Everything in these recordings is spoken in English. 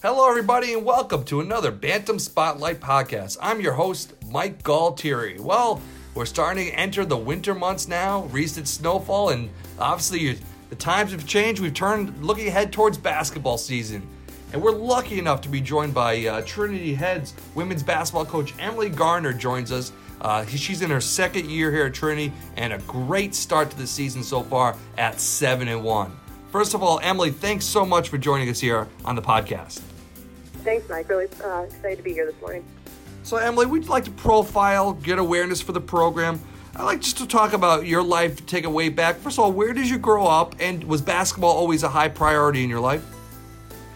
Hello, everybody, and welcome to another Bantam Spotlight podcast. I'm your host, Mike Galtieri. Well, we're starting to enter the winter months now, recent snowfall, and obviously the times have changed. We've turned looking ahead towards basketball season. And we're lucky enough to be joined by uh, Trinity Heads women's basketball coach Emily Garner joins us. Uh, she's in her second year here at Trinity and a great start to the season so far at 7 and 1. First of all, Emily, thanks so much for joining us here on the podcast. Thanks, Mike. Really uh, excited to be here this morning. So, Emily, we'd like to profile, get awareness for the program. I'd like just to talk about your life, take it way back. First of all, where did you grow up, and was basketball always a high priority in your life?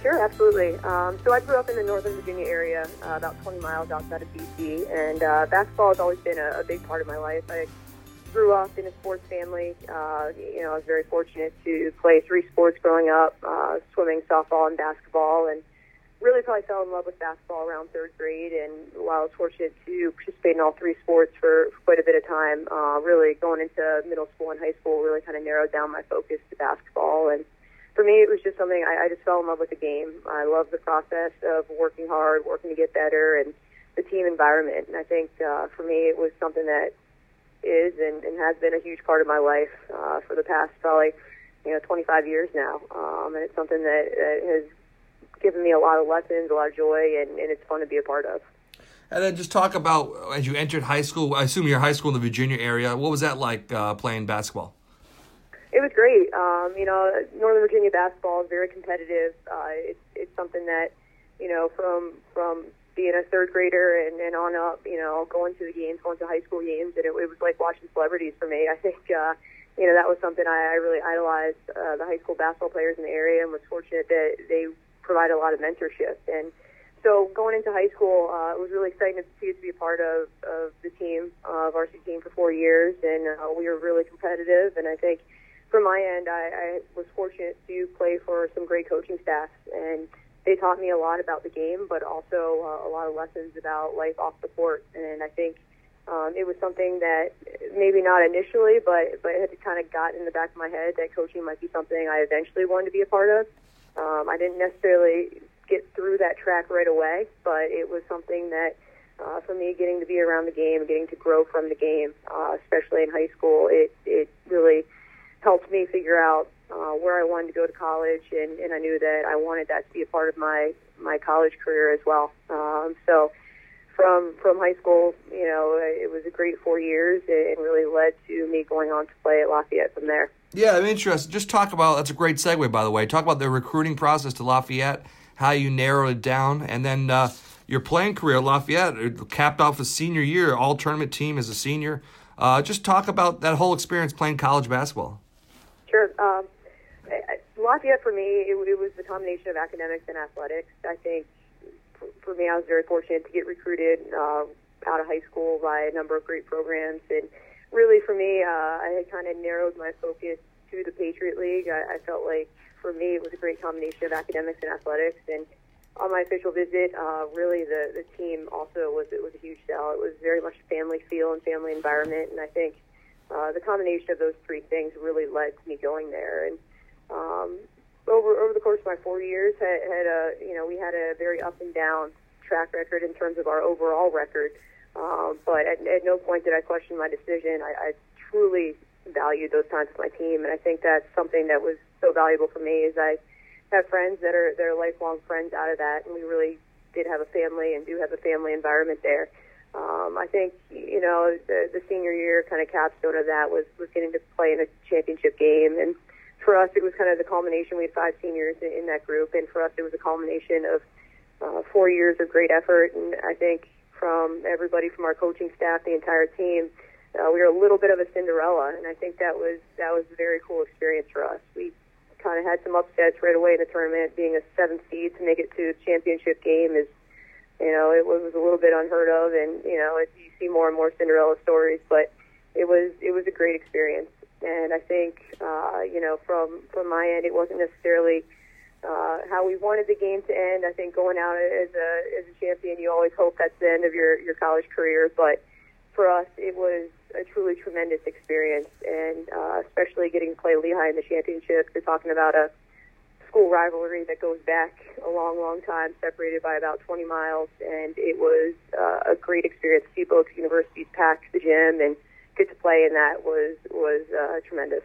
Sure, absolutely. Um, so I grew up in the Northern Virginia area, uh, about 20 miles outside of DC, and uh, basketball has always been a, a big part of my life. I grew up in a sports family. Uh, you know, I was very fortunate to play three sports growing up: uh, swimming, softball, and basketball. And really, probably fell in love with basketball around third grade. And while I was fortunate to participate in all three sports for, quite a bit of time, uh, really going into middle school and high school really kind of narrowed down my focus to basketball. And for me, it was just something I, I just fell in love with the game. I love the process of working hard, working to get better, and the team environment. And I think uh, for me, it was something that is and, and has been a huge part of my life uh, for the past probably you know 25 years now, um, and it's something that, that has given me a lot of lessons, a lot of joy, and, and it's fun to be a part of. And then just talk about as you entered high school. I assume you're high school in the Virginia area. What was that like uh, playing basketball? It was great. Um, you know, Northern Virginia basketball is very competitive. Uh, it's it's something that you know from from being a third grader and, and on up, you know, going to the games, going to high school games, and it, it was like watching celebrities for me. I think, uh, you know, that was something I, I really idolized uh, the high school basketball players in the area and was fortunate that they provide a lot of mentorship. And so going into high school, uh, it was really exciting to see to be a part of, of the team, uh, varsity team for four years, and uh, we were really competitive. And I think from my end, I, I was fortunate to play for some great coaching staffs and they taught me a lot about the game, but also uh, a lot of lessons about life off the court. And I think um, it was something that maybe not initially, but but it had kind of got in the back of my head that coaching might be something I eventually wanted to be a part of. Um, I didn't necessarily get through that track right away, but it was something that uh, for me, getting to be around the game, getting to grow from the game, uh, especially in high school, it it really helped me figure out uh, where I wanted to go to college, and, and I knew that I wanted that to be a part of my my college career as well. Um, so from from high school, you know, it was a great four years, and really led to me going on to play at Lafayette from there. Yeah, I'm interested. Just talk about that's a great segue, by the way. Talk about the recruiting process to Lafayette, how you narrowed it down, and then uh, your playing career at Lafayette capped off a senior year, all tournament team as a senior. Uh, just talk about that whole experience playing college basketball. Sure. Um, Lafayette for me, it, it was the combination of academics and athletics. I think for, me, I was very fortunate to get recruited uh, out of high school by a number of great programs, and really for me, uh, I had kind of narrowed my focus to the Patriot League. I, I felt like for me, it was a great combination of academics and athletics, and on my official visit, uh, really the the team also was it was a huge sell. It was very much a family feel and family environment, and I think uh, the combination of those three things really led to me going there. And um, over over the course of my four years, had, had a you know we had a very up and down track record in terms of our overall record. Um, but at, at no point did I question my decision. I, I truly valued those times with my team, and I think that's something that was so valuable for me. Is I have friends that are that are lifelong friends out of that, and we really did have a family and do have a family environment there. Um, I think you know the, the senior year kind of capstone of that was was getting to play in a championship game and for us, it was kind of the culmination. We had five seniors in, in that group, and for us, it was a culmination of uh, four years of great effort. And I think from everybody from our coaching staff, the entire team, uh, we were a little bit of a Cinderella, and I think that was that was a very cool experience for us. We kind of had some upsets right away in the tournament. Being a seventh seed to make it to a championship game is, you know, it was a little bit unheard of, and you know, it, you see more and more Cinderella stories, but it was it was a great experience. And I think, uh, you know, from from my end, it wasn't necessarily uh, how we wanted the game to end. I think going out as a as a champion, you always hope that's the end of your your college career. But for us, it was a truly tremendous experience, and uh, especially getting to play Lehigh in the championship. You're talking about a school rivalry that goes back a long, long time, separated by about 20 miles, and it was uh, a great experience. See both universities pack the gym and get to play in that was was uh, tremendous.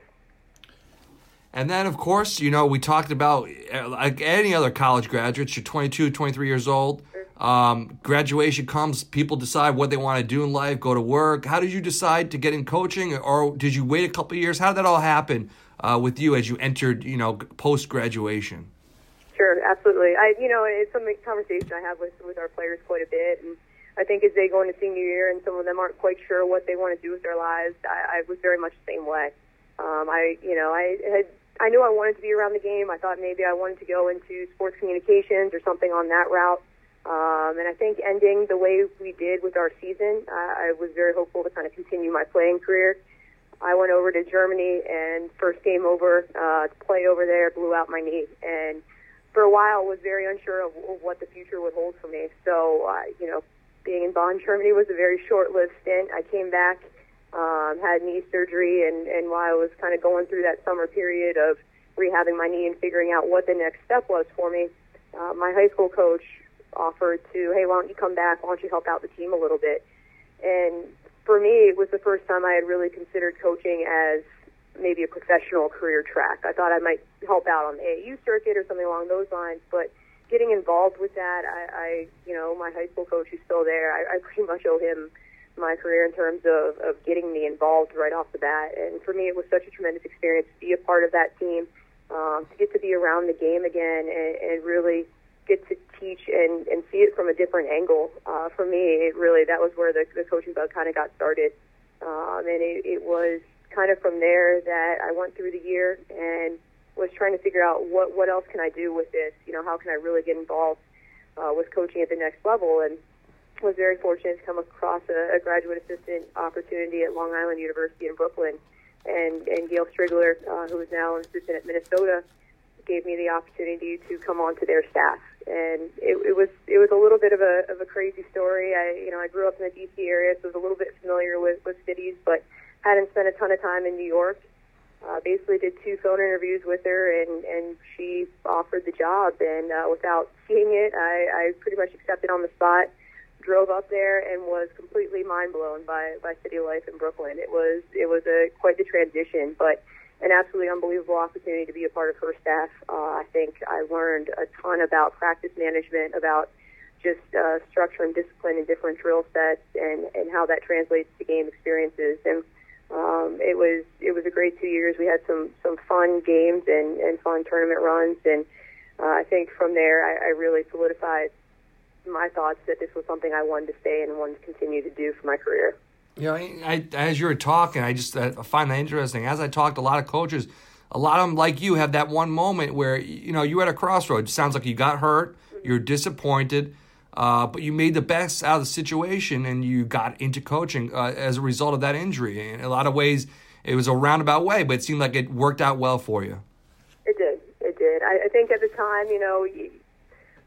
And then, of course, you know, we talked about uh, like any other college graduates, you're 22, 23 years old. Um, graduation comes, people decide what they want to do in life, go to work. How did you decide to get in coaching, or did you wait a couple years? How did that all happen uh, with you as you entered, you know, post graduation? Sure, absolutely. I, you know, it's some conversation I have with with our players quite a bit, and I think as they go into senior year, and some of them aren't quite sure what they want to do with their lives, I, I was very much the same way. Um, I, you know, I had I knew I wanted to be around the game. I thought maybe I wanted to go into sports communications or something on that route. Um, and I think ending the way we did with our season, I, I was very hopeful to kind of continue my playing career. I went over to Germany and first game over uh, to play over there, blew out my knee, and for a while was very unsure of, of what the future would hold for me. So, uh, you know, being in Bonn, Germany was a very short-lived stint. I came back, um, had knee surgery, and, and while I was kind of going through that summer period of rehabbing my knee and figuring out what the next step was for me, uh, my high school coach offered to, hey, why don't you come back? Why don't you help out the team a little bit? And for me, it was the first time I had really considered coaching as maybe a professional career track. I thought I might help out on the AAU circuit or something along those lines, but getting involved with that, I, I you know, my high school coach who's still there, I, I pretty much owe him my career in terms of, of getting me involved right off the bat. And for me, it was such a tremendous experience to be a part of that team, um, to get to be around the game again and, and really get to teach and, and see it from a different angle. Uh, for me, it really that was where the, the coaching bug kind of got started, um, and it, it was kind of from there that I went through the year and was trying to figure out what what else can I do with this. You know, how can I really get involved uh, with coaching at the next level and was very fortunate to come across a, a graduate assistant opportunity at Long Island University in Brooklyn, and and Gail Striegler, uh, who is now an assistant at Minnesota, gave me the opportunity to come onto their staff and it, it was it was a little bit of a of a crazy story. I you know I grew up in the DC area, so I was a little bit familiar with with cities, but hadn't spent a ton of time in New York. Uh, basically, did two phone interviews with her, and and she offered the job. And uh, without seeing it, I, I pretty much accepted on the spot. Drove up there and was completely mind blown by by city life in Brooklyn. It was it was a quite the transition, but an absolutely unbelievable opportunity to be a part of her staff. Uh, I think I learned a ton about practice management, about just uh, structure and discipline in different drill sets, and and how that translates to game experiences. And um, it was it was a great two years. We had some some fun games and and fun tournament runs, and uh, I think from there I, I really solidified my thoughts that this was something I wanted to stay and wanted to continue to do for my career. You know, I, as you were talking, I just I find that interesting. As I talked a lot of coaches, a lot of them, like you, have that one moment where you know you at a crossroads. Sounds like you got hurt, you're disappointed, uh, but you made the best out of the situation and you got into coaching uh, as a result of that injury. In a lot of ways, it was a roundabout way, but it seemed like it worked out well for you. It did. It did. I, I think at the time, you know, you,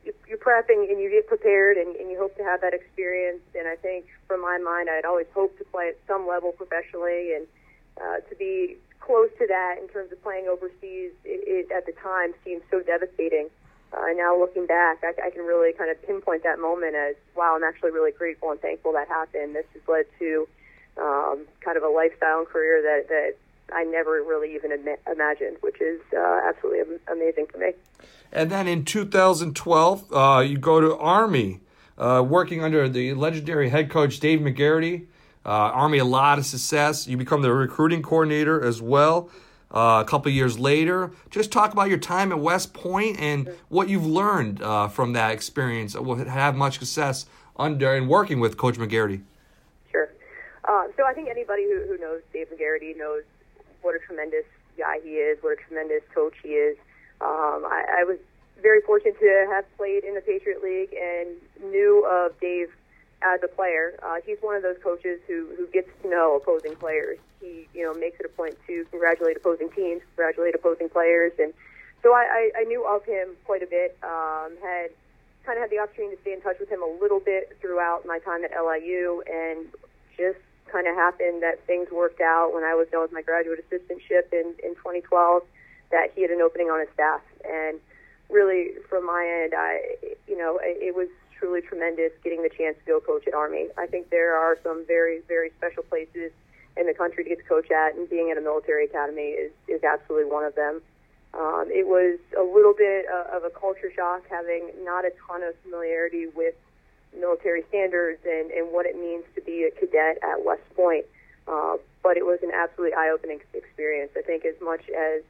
you, prep and, and you get prepared and, and you hope to have that experience. And I think, from my mind, I'd always hoped to play at some level professionally and uh, to be close to that in terms of playing overseas. It, it at the time seemed so devastating. Uh, now looking back, I, I can really kind of pinpoint that moment as, wow, I'm actually really grateful and thankful that happened. This has led to um, kind of a lifestyle and career that, that I never really even imagined, which is uh, absolutely amazing for me. And then in 2012, uh, you go to Army, uh, working under the legendary head coach Dave Magarity. Uh, Army, a lot of success. You become the recruiting coordinator as well. Uh, a couple years later, just talk about your time at West Point and what you've learned uh, from that experience. Will have much success under and working with Coach Magarity. Sure. so I think anybody who, who knows Dave Magarity knows what a tremendous guy he is, what a tremendous coach he is. Um, I, I was very fortunate to have played in the Patriot League and knew of Dave as a player. Uh, he's one of those coaches who, who gets to know opposing players. He, you know, makes it a point to congratulate opposing teams, congratulate opposing players, and so I, I, I knew of him quite a bit. Um, had kind of had the opportunity to stay in touch with him a little bit throughout my time at LIU, and just kind of happened that things worked out when I was done with my graduate assistantship in, in 2012 that he had an opening on his staff. And really, from my end, I, you know, it, was truly tremendous getting the chance to go coach at Army. I think there are some very, very special places in the country to get to coach at, and being at a military academy is, is absolutely one of them. Um, it was a little bit of a culture shock having not a ton of familiarity with military standards and, and what it means to be a cadet at West Point. Uh, but it was an absolutely eye-opening experience. I think as much as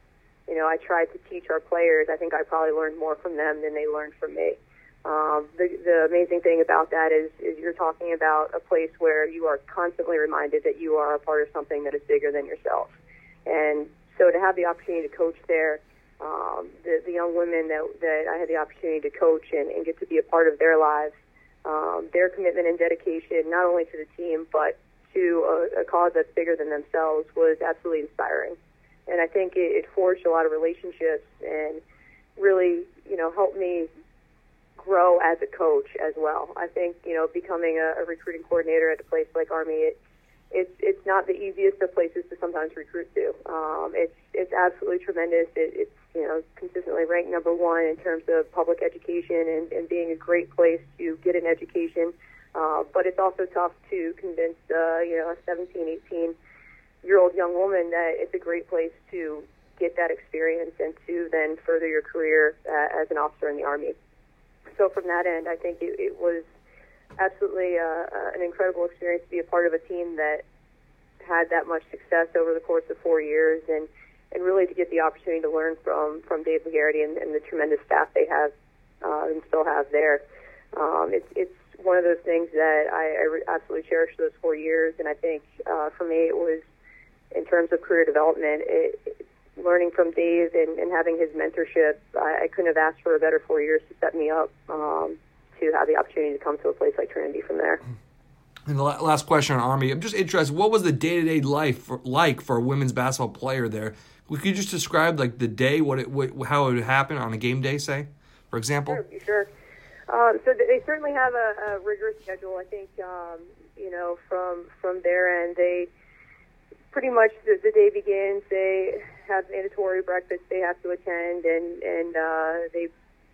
you know, I tried to teach our players. I think I probably learned more from them than they learned from me. Um, the, the amazing thing about that is, is you're talking about a place where you are constantly reminded that you are a part of something that is bigger than yourself. And so to have the opportunity to coach there, um, the, the young women that, that I had the opportunity to coach and, and get to be a part of their lives, um, their commitment and dedication, not only to the team, but to a, a cause that's bigger than themselves was absolutely inspiring. And I think it, it forged a lot of relationships and really, you know, helped me grow as a coach as well. I think you know becoming a, a recruiting coordinator at a place like Army, it, it's it's not the easiest of places to sometimes recruit to. Um, it's it's absolutely tremendous. It, it's you know consistently ranked number one in terms of public education and, and being a great place to get an education. Uh, but it's also tough to convince uh, you know a 17, 18 year old young woman that it's a great place to get that experience and to then further your career uh, as an officer in the Army so from that end, I think it, it was absolutely uh, uh, an incredible experience to be a part of a team that had that much success over the course of four years, and and really to get the opportunity to learn from from Dave Magarity and, and the tremendous staff they have uh, and still have there. Um, it's it's one of those things that I, I absolutely cherish those four years, and I think uh, for me it was in terms of career development. It, learning from Dave and, and having his mentorship, I, I couldn't have asked for a better four years to set me up um, to have the opportunity to come to a place like Trinity from there. And the last question on Army, I'm just interested. What was the day to day life for, like for a women's basketball player there? Could you just describe like the day, what it, what, how it would happen on a game day, say, for example? Sure, sure. Um, so they certainly have a, a rigorous schedule. I think um, you know from from their end, they pretty much the, the day begins. They have mandatory breakfast they have to attend, and and uh, they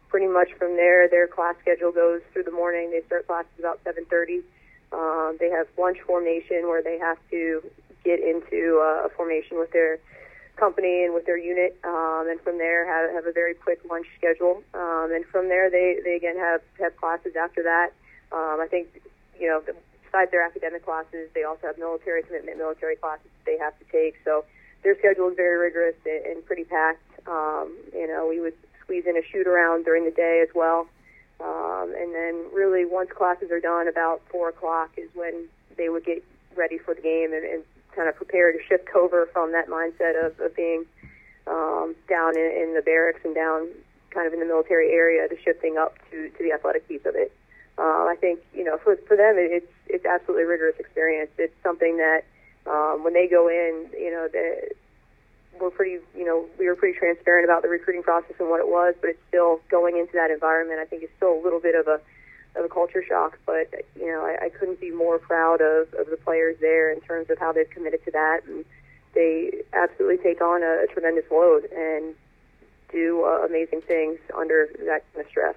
pretty much from there their class schedule goes through the morning. They start classes about 7:30. Um, they have lunch formation where they have to get into uh, a formation with their company and with their unit, um, and from there have, have a very quick lunch schedule. Um, and from there, they, they again have have classes after that. Um, I think you know besides their academic classes, they also have military commitment military classes they have to take. So their schedule is very rigorous and pretty packed. Um, you know, we would squeeze in a shoot around during the day as well. Um, and then really once classes are done about four o'clock is when they would get ready for the game and, and kind of prepare to shift over from that mindset of, of being um, down in, in the barracks and down kind of in the military area to shifting up to, to the athletic piece of it. Uh, I think you know for for them it's it's absolutely rigorous experience. It's something that um, when they go in, you know, the, we're pretty, you know, we were pretty transparent about the recruiting process and what it was, but it's still going into that environment. I think it's still a little bit of a of a culture shock, but you know, I, I couldn't be more proud of of the players there in terms of how they've committed to that, and they absolutely take on a, a tremendous load and do uh, amazing things under that kind of stress.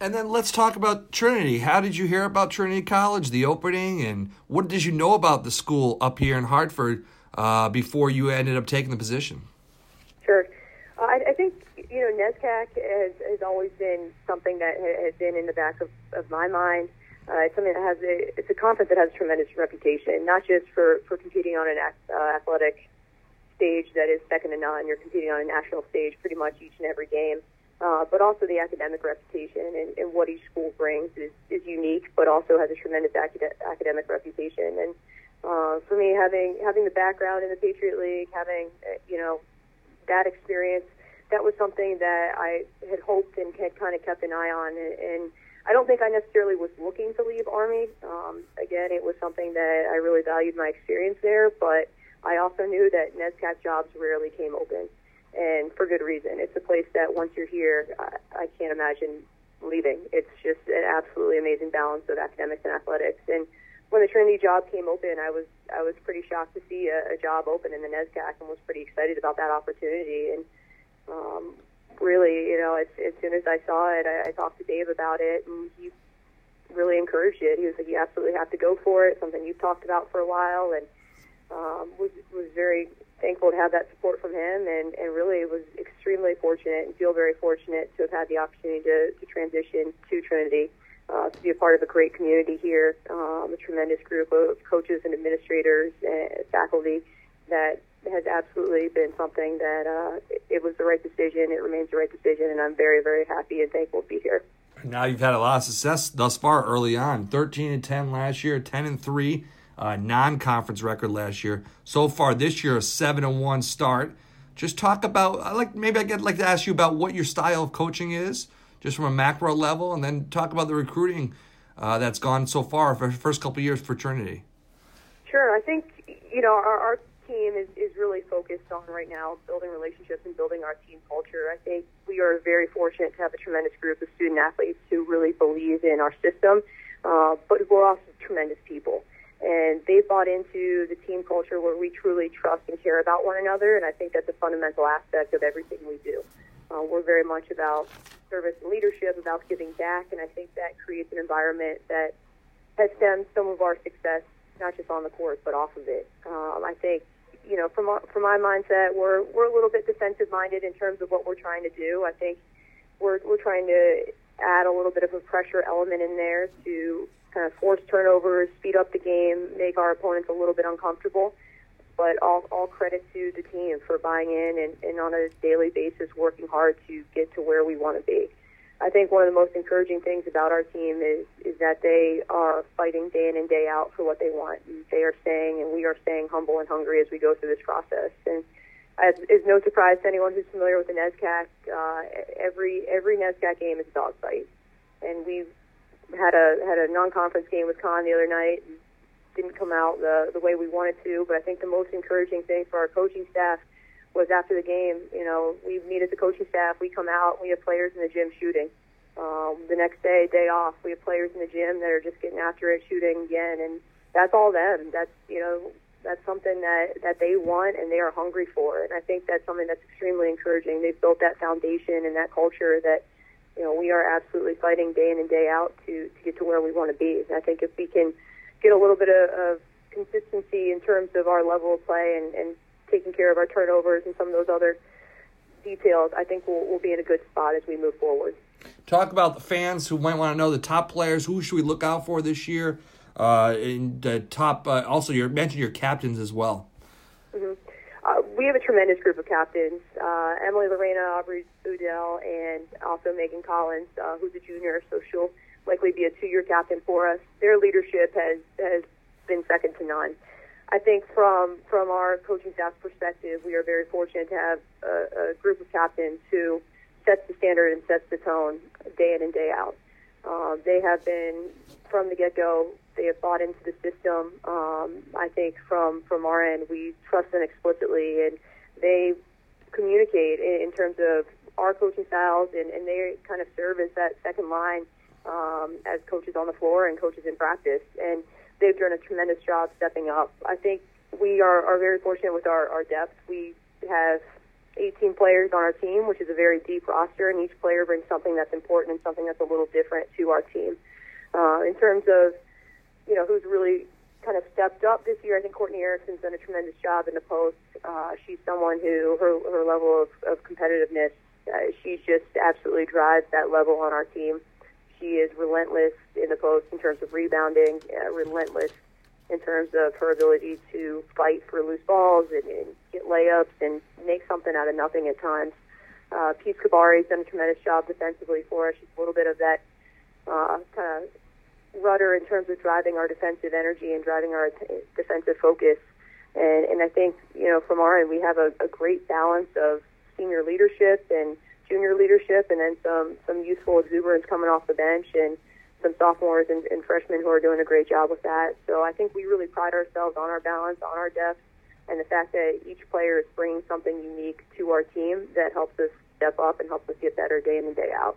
And then let's talk about Trinity. How did you hear about Trinity College, the opening, and what did you know about the school up here in Hartford uh, before you ended up taking the position? Sure. Uh, I, I, think, you know, NESCAC has, has always been something that has been in the back of, of my mind. Uh, it's something that has a, it's a conference that has a tremendous reputation, not just for, for competing on an uh, athletic stage that is second to none. You're competing on a national stage pretty much each and every game uh, but also the academic reputation and, and what each school brings is, is unique, but also has a tremendous acad- academic reputation. And uh, for me, having having the background in the Patriot League, having uh, you know that experience, that was something that I had hoped and had kind of kept an eye on. And, and I don't think I necessarily was looking to leave Army. Um, again, it was something that I really valued my experience there, but I also knew that NESCAC jobs rarely came open and for good reason. It's a place that once you're here, I, I can't imagine leaving. It's just an absolutely amazing balance of academics and athletics. And when the Trinity job came open, I was I was pretty shocked to see a, a job open in the NESCAC and was pretty excited about that opportunity. And um, really, you know, as, as soon as I saw it, I, I talked to Dave about it, and he really encouraged it. He was like, "You absolutely have to go for it." Something you've talked about for a while, and um, was was very thankful to have that support from him, and and really was extremely fortunate and feel very fortunate to have had the opportunity to, to transition to Trinity. Uh, to be a part of a great community here, um, a tremendous group of coaches and administrators and faculty that has absolutely been something that uh, it was the right decision. It remains the right decision, and I'm very, very happy and thankful to be here. Now you've had a lot of success thus far early on. 13 and 10 last year, 10 and 3 uh, non-conference record last year. So far this year, a 7 and 1 start. Just talk about I like maybe I get like to ask you about what your style of coaching is, just from a macro level, and then talk about the recruiting uh, that's gone so far for the first couple years for Trinity. Sure, I think you know our, our team is, is really focused on right now building relationships and building our team culture. I think we are very fortunate to have a tremendous group of student athletes who really believe in our system, uh, but who are also tremendous people. And they bought into the team culture where we truly trust and care about one another, and I think that's a fundamental aspect of everything we do. Uh, we're very much about service and leadership, about giving back, and I think that creates an environment that has stemmed some of our success, not just on the court, but off of it. Um, I think you know, from from my mindset, we're we're a little bit defensive minded in terms of what we're trying to do. I think we're we're trying to add a little bit of a pressure element in there to kind of force turnovers, speed up the game, make our opponents a little bit uncomfortable. But all all credit to the team for buying in and, and on a daily basis working hard to get to where we want to be. I think one of the most encouraging things about our team is is that they are fighting day in and day out for what they want. They are staying, and we are staying humble and hungry as we go through this process. And as is no surprise to anyone who's familiar with the NESCAC, uh, every every NESCAC game is a dogfight. And we had a had a non-conference game with Conn the other night. And didn't come out the the way we wanted to, but I think the most encouraging thing for our coaching staff was after the game, you know, we meet as a coaching staff, we come out, we have players in the gym shooting. Um, the next day, day off, we have players in the gym that are just getting after it, shooting again, and that's all them. That's you know, that's something that that they want and they are hungry for, and I think that's something that's extremely encouraging. They've built that foundation and that culture that you know we are absolutely fighting day in and day out to to get to where we want to be. And I think if we can get a little bit of, of consistency in terms of our level of play and, and taking care of our turnovers and some of those other details, I think we'll, we'll be in a good spot as we move forward. Talk about the fans who might want to know the top players. Who should we look out for this year? Uh, in the top, uh, also you mentioned your captains as well. Mm-hmm. Uh, we have a tremendous group of captains: uh, Emily Lorena, Aubrey Udell, and also Megan Collins, uh, who's a junior, so she'll likely be a two-year captain for us. Their leadership has has been second to none. I think from from our coaching staff perspective, we are very fortunate to have a, a group of captains who sets the standard and sets the tone day in and day out. Uh, they have been from the get go. They have bought into the system. Um, I think from from our end, we trust them explicitly, and they communicate in, in terms of our coaching styles, and, and they kind of serve as that second line um, as coaches on the floor and coaches in practice. And they've done a tremendous job stepping up. I think we are, are very fortunate with our, our depth. We have 18 players on our team, which is a very deep roster, and each player brings something that's important and something that's a little different to our team. Uh, in terms of, you know, who's really kind of stepped up this year, I think Courtney Erickson's done a tremendous job in the post. Uh, she's someone who her, her level of, of competitiveness, uh, she just absolutely drives that level on our team. She is relentless in the post in terms of rebounding, uh, relentless in terms of her ability to fight for loose balls and, and get layups and make something out of nothing at times. Uh, Peace Kabari's done a tremendous job defensively for us. She's a little bit of that uh, kind of rudder in terms of driving our defensive energy and driving our defensive focus. And, and I think, you know, from our end, we have a, a great balance of senior leadership and junior leadership, and then some some youthful exuberance coming off the bench, and some sophomores and, and freshmen who are doing a great job with that. So I think we really pride ourselves on our balance, on our depth, and the fact that each player is bringing something unique to our team that helps us step up and helps us get better day in and day out.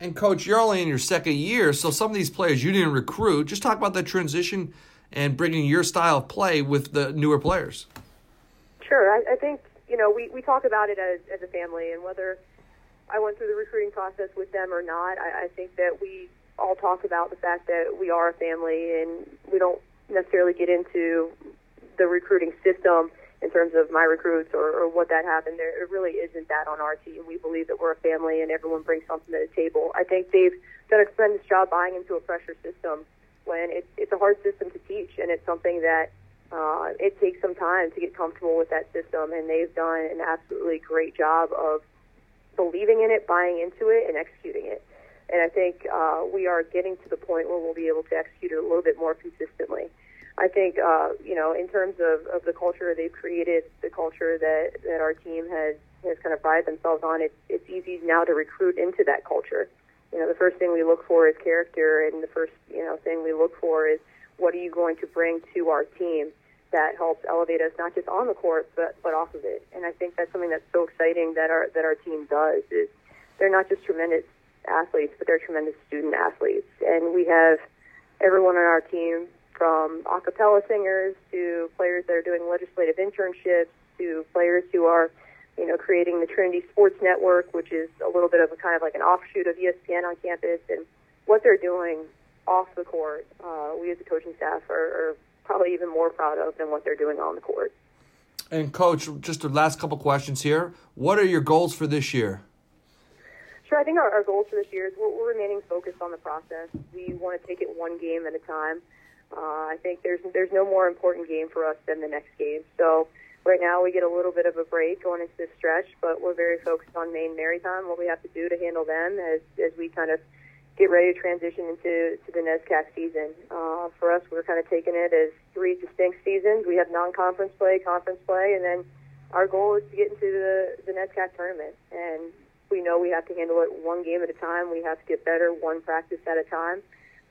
And coach, you're only in your second year, so some of these players you didn't recruit. Just talk about the transition and bringing your style of play with the newer players. Sure, I, I think you know, we, we talk about it as, as a family, and whether I went through the recruiting process with them or not, I, I think that we all talk about the fact that we are a family, and we don't necessarily get into the recruiting system in terms of my recruits or, or what that happened. There it really isn't that on our team. We believe that we're a family and everyone brings something to the table. I think they've done a tremendous job buying into a pressure system when it, it's a hard system to teach and it's something that uh, it takes some time to get comfortable with that system, and they've done an absolutely great job of believing in it, buying into it, and executing it. And I think uh, we are getting to the point where we'll be able to execute it a little bit more consistently. I think, uh, you know, in terms of, of the culture they've created, the culture that, that our team has, has kind of prided themselves on, it's, it's easy now to recruit into that culture. You know, the first thing we look for is character, and the first, you know, thing we look for is what are you going to bring to our team that helps elevate us not just on the court but but off of it. And I think that's something that's so exciting that our that our team does is they're not just tremendous athletes, but they're tremendous student athletes. And we have everyone on our team from a cappella singers to players that are doing legislative internships to players who are, you know, creating the Trinity Sports Network, which is a little bit of a kind of like an offshoot of ESPN on campus. And what they're doing off the court, uh, we as a coaching staff are, are probably even more proud of than what they're doing on the court. And coach, just the last couple questions here. What are your goals for this year? Sure, I think our, our goals for this year is we're, we're remaining focused on the process. We want to take it one game at a time. Uh, I think there's there's no more important game for us than the next game. So right now we get a little bit of a break going into this stretch, but we're very focused on Maine Maritime, what we have to do to handle them as as we kind of get ready to transition into to the NESCAC season. Uh, for us, we're kind of taking it as three distinct seasons. We have non-conference play, conference play, and then our goal is to get into the, the NESCAC tournament. And we know we have to handle it one game at a time. We have to get better one practice at a time.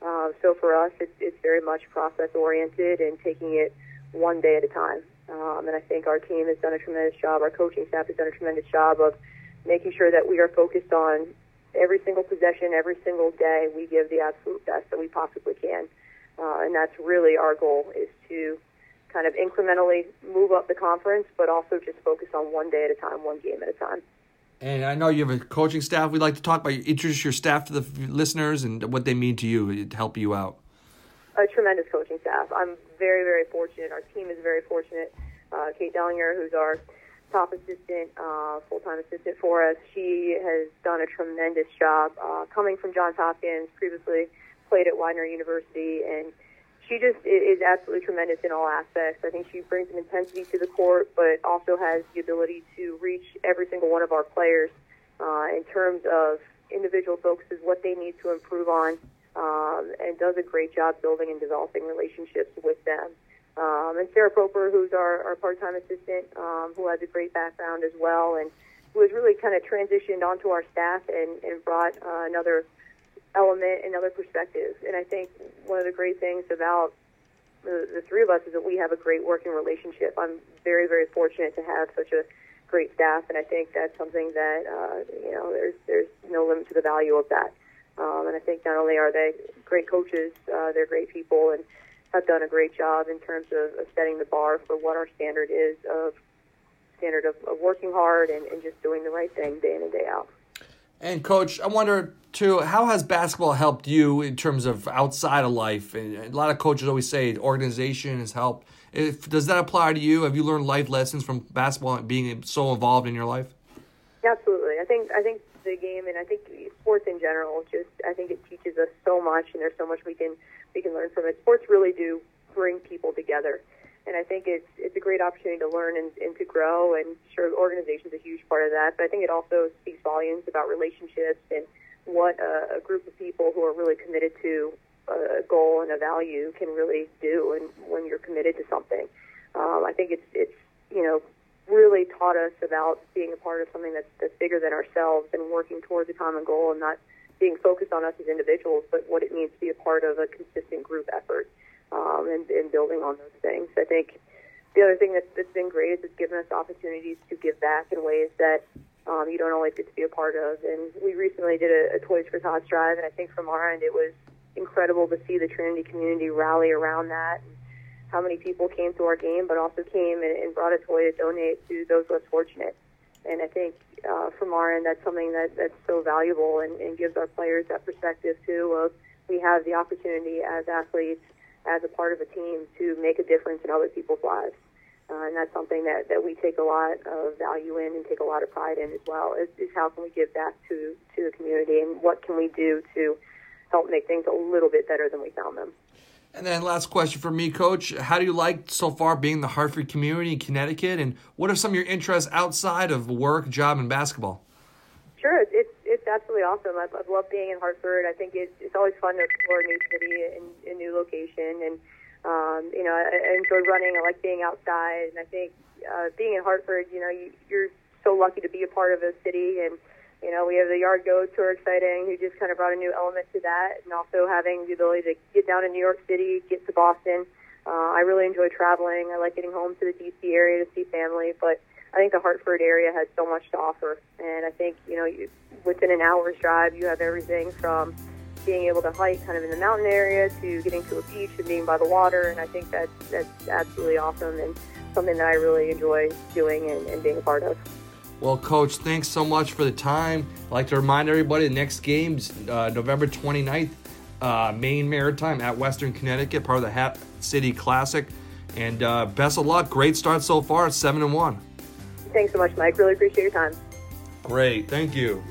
Uh, so for us, it's, it's very much process oriented and taking it one day at a time. Um, and I think our team has done a tremendous job. Our coaching staff has done a tremendous job of making sure that we are focused on every single possession, every single day, we give the absolute best that we possibly can. Uh, and that's really our goal is to kind of incrementally move up the conference, but also just focus on one day at a time, one game at a time. And I know you have a coaching staff. We'd like to talk about introduce your staff to the listeners and what they mean to you to help you out. A tremendous coaching staff. I'm very, very fortunate. Our team is very fortunate. Uh, Kate Dellinger, who's our top assistant, uh, full-time assistant for us. She has done a tremendous job uh, coming from Johns Hopkins, previously played at Widener University, and she just is absolutely tremendous in all aspects. I think she brings an intensity to the court, but also has the ability to reach every single one of our players uh, in terms of individual focuses, what they need to improve on, um, and does a great job building and developing relationships with them. Um, and Sarah Proper, who's our, our part-time assistant, um, who has a great background as well, and who has really kind of transitioned onto our staff and, and brought uh, another element, another perspective. And I think one of the great things about the, the three of us is that we have a great working relationship. I'm very, very fortunate to have such a great staff, and I think that's something that uh, you know there's there's no limit to the value of that. Um, and I think not only are they great coaches, uh, they're great people, and have done a great job in terms of, of setting the bar for what our standard is of standard of, of working hard and, and just doing the right thing day in and day out. And coach, I wonder too, how has basketball helped you in terms of outside of life? And a lot of coaches always say organization has helped. If, does that apply to you? Have you learned life lessons from basketball being so involved in your life? Absolutely. I think I think the game and I think sports in general just I think it teaches us so much and there's so much we can we can learn from it. Sports really do bring people together, and I think it's it's a great opportunity to learn and, and to grow. And sure, organization is a huge part of that, but I think it also speaks volumes about relationships and what a, a group of people who are really committed to a goal and a value can really do, and when you're committed to something. Um, I think it's it's you know really taught us about being a part of something that's that's bigger than ourselves and working towards a common goal and not being focused on us as individuals, but what it means to be a part of a consistent group effort um, and, and building on those things. I think the other thing that's, that's been great is it's given us opportunities to give back in ways that um, you don't always get to be a part of. And we recently did a, a Toys for Tots drive, and I think from our end it was incredible to see the Trinity community rally around that. And how many people came to our game, but also came and, and brought a toy to donate to those less fortunate. And I think uh, from our end, that's something that, that's so valuable and, and gives our players that perspective too of we have the opportunity as athletes, as a part of a team, to make a difference in other people's lives. Uh, and that's something that, that we take a lot of value in and take a lot of pride in as well, is, is how can we give back to, to the community and what can we do to help make things a little bit better than we found them. And then last question for me, Coach. How do you like so far being the Hartford community in Connecticut? And what are some of your interests outside of work, job, and basketball? Sure, it's it's absolutely awesome. I've, I've loved being in Hartford. I think it's it's always fun to explore a new city and a new location. And um, you know, I, I enjoy running. I like being outside. And I think uh, being in Hartford, you know, you, you're so lucky to be a part of a city and you know, we have the yard goats who are exciting, who just kind of brought a new element to that, and also having the ability to get down to New York City, get to Boston. Uh, I really enjoy traveling. I like getting home to the DC area to see family, but I think the Hartford area has so much to offer. And I think, you know, you, within an hour's drive, you have everything from being able to hike kind of in the mountain area to getting to a beach and being by the water. And I think that's, that's absolutely awesome and something that I really enjoy doing and, and being a part of. Well, Coach, thanks so much for the time. I'd like to remind everybody the next game's uh, November 29th, uh, Maine Maritime at Western Connecticut, part of the Hat City Classic. And uh, best of luck. Great start so far. 7 and 1. Thanks so much, Mike. Really appreciate your time. Great. Thank you.